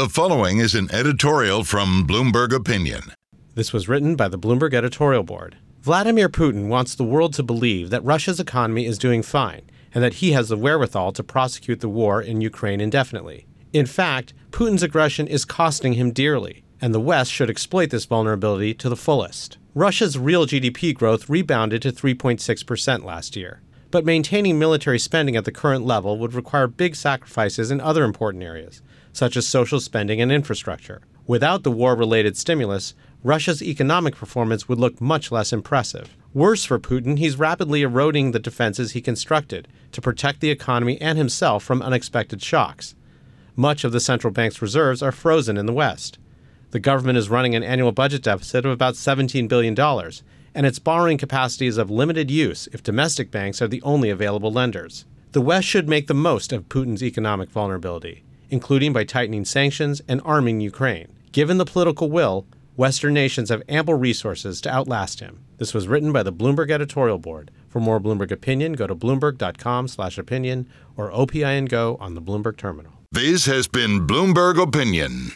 The following is an editorial from Bloomberg Opinion. This was written by the Bloomberg editorial board. Vladimir Putin wants the world to believe that Russia's economy is doing fine and that he has the wherewithal to prosecute the war in Ukraine indefinitely. In fact, Putin's aggression is costing him dearly, and the West should exploit this vulnerability to the fullest. Russia's real GDP growth rebounded to 3.6% last year, but maintaining military spending at the current level would require big sacrifices in other important areas, such as social spending and infrastructure. Without the war related stimulus, Russia's economic performance would look much less impressive. Worse for Putin, he's rapidly eroding the defenses he constructed to protect the economy and himself from unexpected shocks. Much of the central bank's reserves are frozen in the West. The government is running an annual budget deficit of about $17 billion, and its borrowing capacity is of limited use if domestic banks are the only available lenders. The West should make the most of Putin's economic vulnerability including by tightening sanctions and arming Ukraine. Given the political will, Western nations have ample resources to outlast him. This was written by the Bloomberg editorial board. For more Bloomberg opinion, go to bloomberg.com/opinion or OPIN Go on the Bloomberg terminal. This has been Bloomberg Opinion.